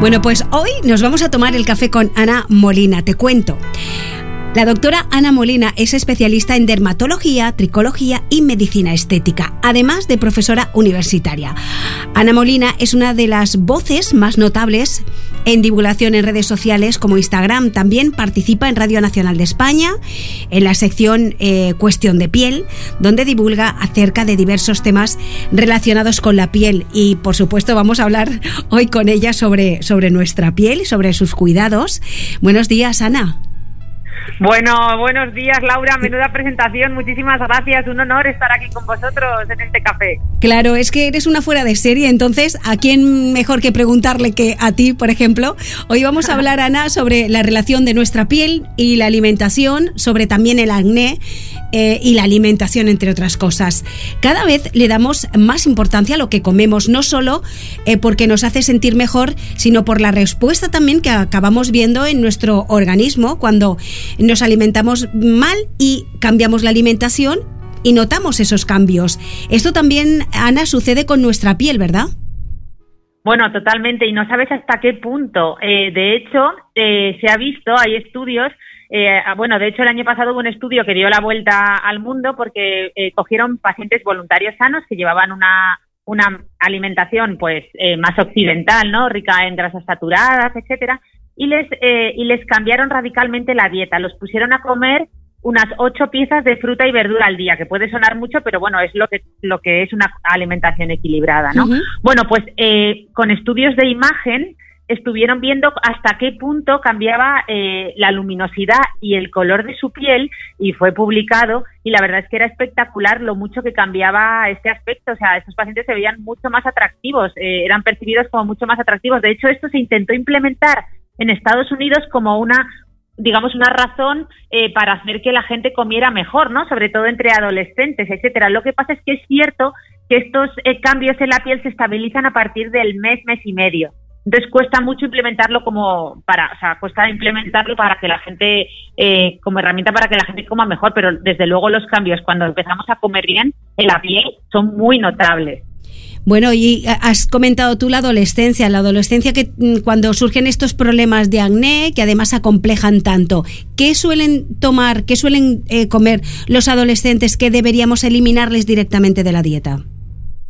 Bueno, pues hoy nos vamos a tomar el café con Ana Molina, te cuento. La doctora Ana Molina es especialista en dermatología, tricología y medicina estética, además de profesora universitaria. Ana Molina es una de las voces más notables en divulgación en redes sociales como Instagram. También participa en Radio Nacional de España, en la sección eh, Cuestión de piel, donde divulga acerca de diversos temas relacionados con la piel. Y por supuesto vamos a hablar hoy con ella sobre, sobre nuestra piel y sobre sus cuidados. Buenos días, Ana. Bueno, buenos días Laura, menuda presentación, muchísimas gracias, un honor estar aquí con vosotros en este café. Claro, es que eres una fuera de serie, entonces, ¿a quién mejor que preguntarle que a ti, por ejemplo? Hoy vamos a hablar, Ana, sobre la relación de nuestra piel y la alimentación, sobre también el acné eh, y la alimentación, entre otras cosas. Cada vez le damos más importancia a lo que comemos, no solo eh, porque nos hace sentir mejor, sino por la respuesta también que acabamos viendo en nuestro organismo cuando nos alimentamos mal y cambiamos la alimentación y notamos esos cambios. Esto también, Ana, sucede con nuestra piel, ¿verdad? Bueno, totalmente, y no sabes hasta qué punto. Eh, de hecho, eh, se ha visto, hay estudios, eh, ah, bueno, de hecho el año pasado hubo un estudio que dio la vuelta al mundo porque cogieron pacientes voluntarios sanos que llevaban una, una alimentación pues más occidental, ¿no? Rica en grasas saturadas, etcétera, y les, eh, y les cambiaron radicalmente la dieta. Los pusieron a comer unas ocho piezas de fruta y verdura al día, que puede sonar mucho, pero bueno, es lo que, lo que es una alimentación equilibrada, ¿no? Bueno, pues eh, con estudios de imagen estuvieron viendo hasta qué punto cambiaba eh, la luminosidad y el color de su piel y fue publicado y la verdad es que era espectacular lo mucho que cambiaba este aspecto, o sea, estos pacientes se veían mucho más atractivos, eran percibidos como mucho más atractivos. De hecho, esto se intentó implementar en Estados Unidos como una digamos una razón eh, para hacer que la gente comiera mejor, ¿no? Sobre todo entre adolescentes, etcétera. Lo que pasa es que es cierto que estos eh, cambios en la piel se estabilizan a partir del mes, mes y medio. Entonces cuesta mucho implementarlo como para, o sea, cuesta implementarlo para que la gente, eh, como herramienta para que la gente coma mejor, pero desde luego los cambios cuando empezamos a comer bien en la piel son muy notables. Bueno, y has comentado tú la adolescencia, la adolescencia que mm, cuando surgen estos problemas de acné, que además acomplejan tanto, ¿qué suelen tomar, qué suelen eh, comer los adolescentes que deberíamos eliminarles directamente de la dieta?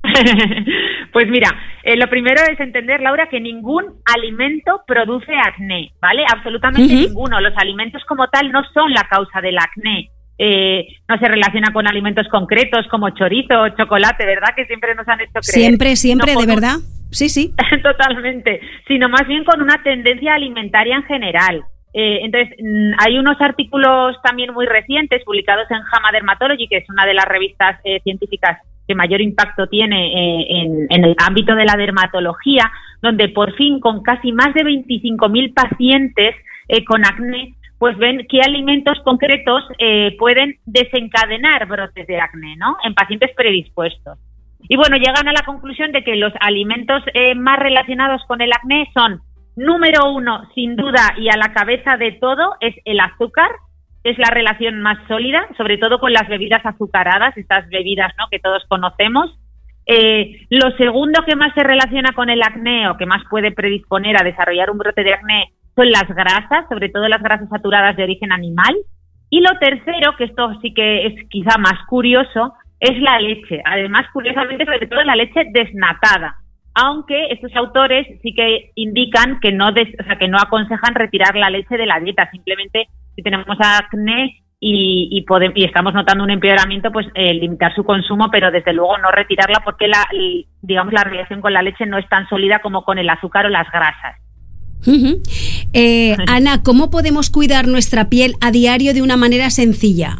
Pues mira, eh, lo primero es entender, Laura, que ningún alimento produce acné, ¿vale? Absolutamente ninguno. Los alimentos como tal no son la causa del acné. Eh, no se relaciona con alimentos concretos como chorizo o chocolate, ¿verdad? Que siempre nos han hecho creer. Siempre, siempre, de verdad. Sí, sí. Totalmente. Sino más bien con una tendencia alimentaria en general. Eh, entonces, mm, hay unos artículos también muy recientes publicados en JAMA Dermatology, que es una de las revistas eh, científicas que mayor impacto tiene en, en, el ámbito de la dermatología, donde por fin con casi más de 25.000 pacientes con acné pues ven qué alimentos concretos eh, pueden desencadenar brotes de acné, ¿no? En pacientes predispuestos. Y bueno, llegan a la conclusión de que los alimentos eh, más relacionados con el acné son, número uno, sin duda, y a la cabeza de todo, es el azúcar, es la relación más sólida, sobre todo con las bebidas azucaradas, estas bebidas ¿no? que todos conocemos. Eh, lo segundo que más se relaciona con el acné o que más puede predisponer a desarrollar un brote de acné son las grasas, sobre todo las grasas saturadas de origen animal. Y lo tercero, que esto sí que es quizá más curioso, es la leche. Además, curiosamente, sobre todo la leche desnatada. Aunque estos autores sí que indican que no, o sea, que no aconsejan retirar la leche de la dieta. Simplemente, si tenemos acné y, y, y estamos notando un empeoramiento, pues eh, limitar su consumo, pero desde luego no retirarla porque la, digamos, la relación con la leche no es tan sólida como con el azúcar o las grasas. Eh, Ana, ¿cómo podemos cuidar nuestra piel a diario de una manera sencilla?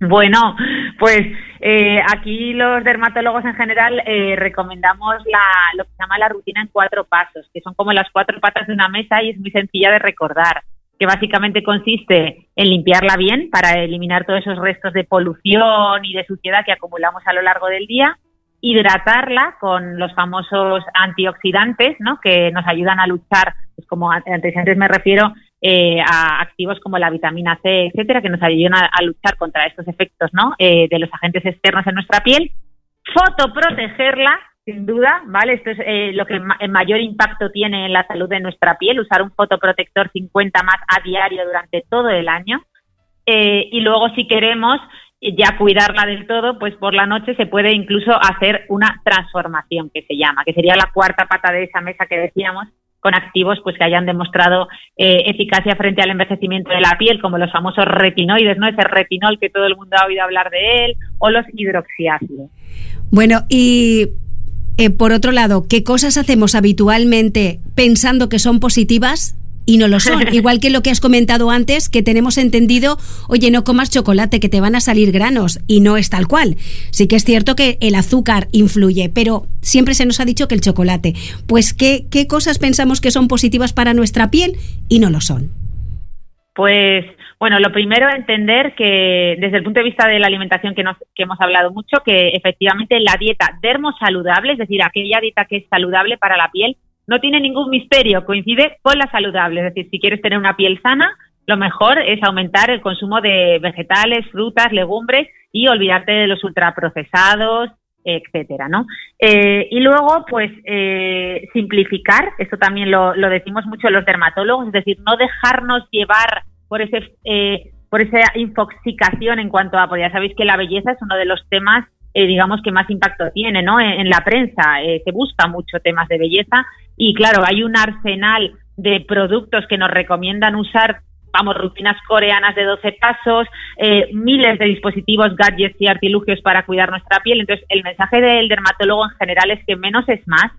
Bueno, pues eh, aquí los dermatólogos en general eh, recomendamos la, lo que se llama la rutina en cuatro pasos, que son como las cuatro patas de una mesa y es muy sencilla de recordar, que básicamente consiste en limpiarla bien para eliminar todos esos restos de polución y de suciedad que acumulamos a lo largo del día, hidratarla con los famosos antioxidantes, ¿no? que nos ayudan a luchar, pues como antioxidantes me refiero eh, a activos como la vitamina C, etcétera, que nos ayudan a, luchar contra estos efectos ¿no? Eh, de los agentes externos en nuestra piel. Fotoprotegerla, sin duda, ¿vale? Esto es eh, lo que el mayor impacto tiene en la salud de nuestra piel, usar un fotoprotector 50 más a diario durante todo el año. y luego, si queremos ya cuidarla del todo, pues por la noche se puede incluso hacer una transformación, que se llama, que sería la cuarta pata de esa mesa que decíamos, con activos pues que hayan demostrado eh, eficacia frente al envejecimiento de la piel, como los famosos retinoides, ¿no? Ese retinol que todo el mundo ha oído hablar de él, o los hidroxiácidos. Bueno, y eh, por otro lado, ¿qué cosas hacemos habitualmente pensando que son positivas y no lo son. Igual que lo que has comentado antes, que tenemos entendido, oye, no comas chocolate, que te van a salir granos, y no es tal cual. Sí que es cierto que el azúcar influye, pero siempre se nos ha dicho que el chocolate. Pues, ¿qué, qué cosas pensamos que son positivas para nuestra piel y no lo son? Pues, bueno, lo primero, entender que desde el punto de vista de la alimentación que, nos, que hemos hablado mucho, que efectivamente la dieta dermosaludable, es decir, aquella dieta que es saludable para la piel, no tiene ningún misterio, coincide con la saludable. Es decir, si quieres tener una piel sana, lo mejor es aumentar el consumo de vegetales, frutas, legumbres y olvidarte de los ultraprocesados, etcétera, ¿no? Eh, y luego, pues, eh, simplificar, esto también lo, lo, decimos mucho los dermatólogos, es decir, no dejarnos llevar por ese eh, por esa infoxicación en cuanto a, pues ya sabéis que la belleza es uno de los temas eh, digamos, que más impacto tiene, ¿no? En, la prensa eh, se busca mucho temas de belleza y, claro, hay un arsenal de productos que nos recomiendan usar vamos, rutinas coreanas de 12 pasos, eh, miles de dispositivos, gadgets y artilugios para cuidar nuestra piel. Entonces, el mensaje del dermatólogo en general es que menos es más.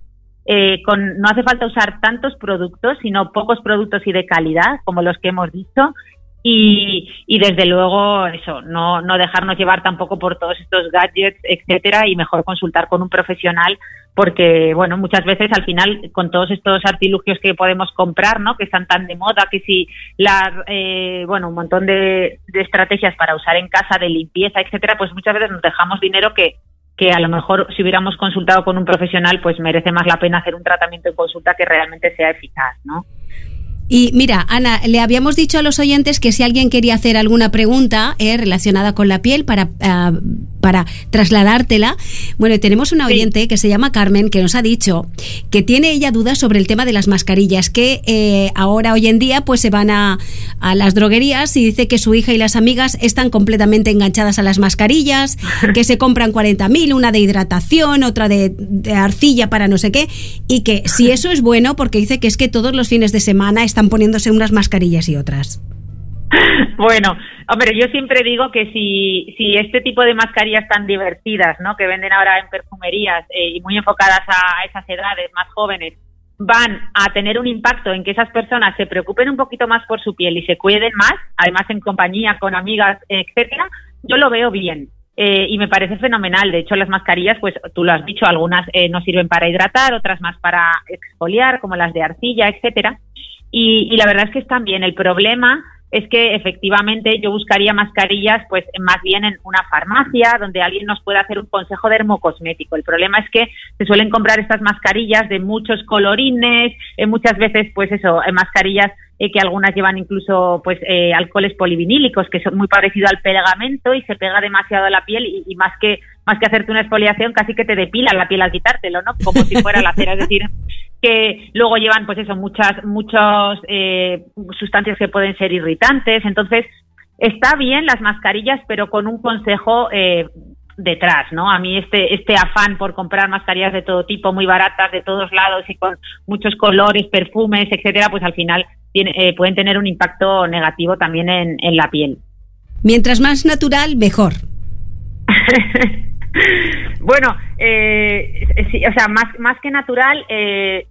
con, no hace falta usar tantos productos, sino pocos productos y de calidad, como los que hemos visto, y, desde luego eso, no, no dejarnos llevar tampoco por todos estos gadgets, etcétera, y mejor consultar con un profesional porque, bueno, muchas veces al final con todos estos artilugios que podemos comprar, ¿no? Que están tan de moda, que si la, eh, bueno, un montón de, de estrategias para usar en casa, de limpieza, etcétera, pues muchas veces nos dejamos dinero que, que a lo mejor si hubiéramos consultado con un profesional, pues merece más la pena hacer un tratamiento en consulta que realmente sea eficaz, ¿no? Y mira, Ana, le habíamos dicho a los oyentes que si alguien quería hacer alguna pregunta eh, relacionada con la piel para, ah, para trasladártela, bueno, tenemos una oyente que se llama Carmen que nos ha dicho que tiene ella dudas sobre el tema de las mascarillas, que eh, ahora, hoy en día, pues se van a, a, las droguerías y dice que su hija y las amigas están completamente enganchadas a las mascarillas, que se compran 40.000, una de hidratación, otra de, de arcilla para no sé qué, y que si eso es bueno, porque dice que es que todos los fines de semana están poniéndose unas mascarillas y otras. Bueno, hombre, yo siempre digo que si, si este tipo de mascarillas tan divertidas, ¿no? Que venden ahora en perfumerías eh, y muy enfocadas a, esas edades más jóvenes, van a tener un impacto en que esas personas se preocupen un poquito más por su piel y se cuiden más, además en compañía, con amigas, etcétera, yo lo veo bien. Eh, y me parece fenomenal. De hecho, las mascarillas, pues tú lo has dicho, algunas eh, no sirven para hidratar, otras más para exfoliar, como las de arcilla, etcétera y, la verdad es que están bien. El problema es que efectivamente yo buscaría mascarillas pues más bien en una farmacia donde alguien nos pueda hacer un consejo dermocosmético. El problema es que se suelen comprar estas mascarillas de muchos colorines, eh, muchas veces pues eso, eh, mascarillas eh, que algunas llevan incluso pues eh, alcoholes polivinílicos que son muy parecidos al pegamento y se pega demasiado a la piel y, más que más que hacerte una exfoliación casi que te depila la piel al quitártelo no como si fuera la cera es decir que luego llevan pues eso muchas muchas eh, sustancias que pueden ser irritantes entonces está bien las mascarillas pero con un consejo eh, detrás, ¿no? A mí este este afán por comprar mascarillas de todo tipo, muy baratas de todos lados y con muchos colores, perfumes, etcétera, pues al final tiene, eh, pueden tener un impacto negativo también en, en la piel. Mientras más natural, mejor. bueno, eh, sí, o sea, más más que natural, eh,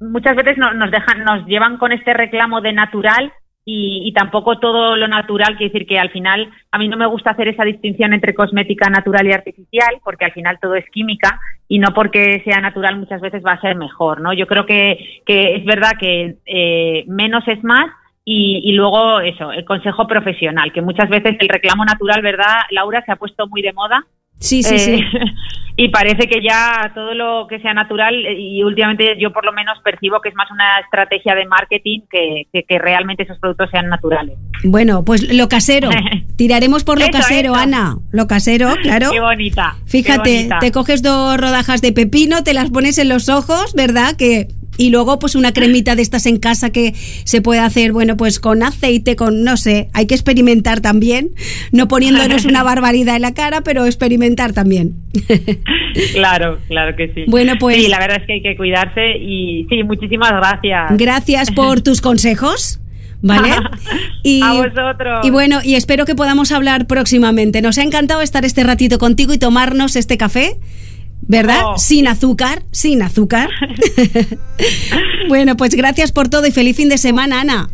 muchas veces no, nos dejan, nos llevan con este reclamo de natural y, y, tampoco todo lo natural, quiere decir que al final a mí no me gusta hacer esa distinción entre cosmética natural y artificial, porque al final todo es química y no porque sea natural muchas veces va a ser mejor, ¿no? Yo creo que, que es verdad que eh, menos es más y, y, luego eso, el consejo profesional, que muchas veces el reclamo natural, ¿verdad, Laura? Se ha puesto muy de moda Sí, sí, eh, sí. Y parece que ya todo lo que sea natural, y últimamente yo por lo menos percibo que es más una estrategia de marketing que, que, que realmente esos productos sean naturales. Bueno, pues lo casero. Tiraremos por lo Eso, casero, eso. Ana. Lo casero, claro. Qué bonita. qué Fíjate, bonita. te coges dos rodajas de pepino, te las pones en los ojos, ¿verdad? Que y luego pues una cremita de estas en casa que se puede hacer, bueno, pues con aceite, con no sé, hay que experimentar también, no poniéndonos una barbaridad en la cara, pero experimentar también. Claro, claro que sí. Bueno, pues- Sí, la verdad es que hay que cuidarse y sí, muchísimas gracias. Gracias por tus consejos. ¿Vale? A vosotros. Y bueno, y espero que podamos hablar próximamente. Nos ha encantado estar este ratito contigo y tomarnos este café. ¿Verdad? Oh. Sin azúcar, sin azúcar. bueno, pues gracias por todo y feliz fin de semana, Ana.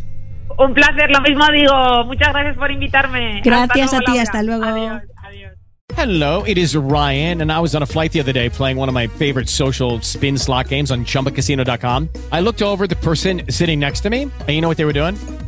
Un placer, lo mismo digo. Muchas gracias por invitarme. Gracias Hasta a ti, Laura. hasta luego. Adiós, adiós. Hello, it is Ryan, and I was on a flight the other day playing one of my favorite social spin slot games on chumbacasino.com. I looked over at the person sitting next to me, and you know what they were doing?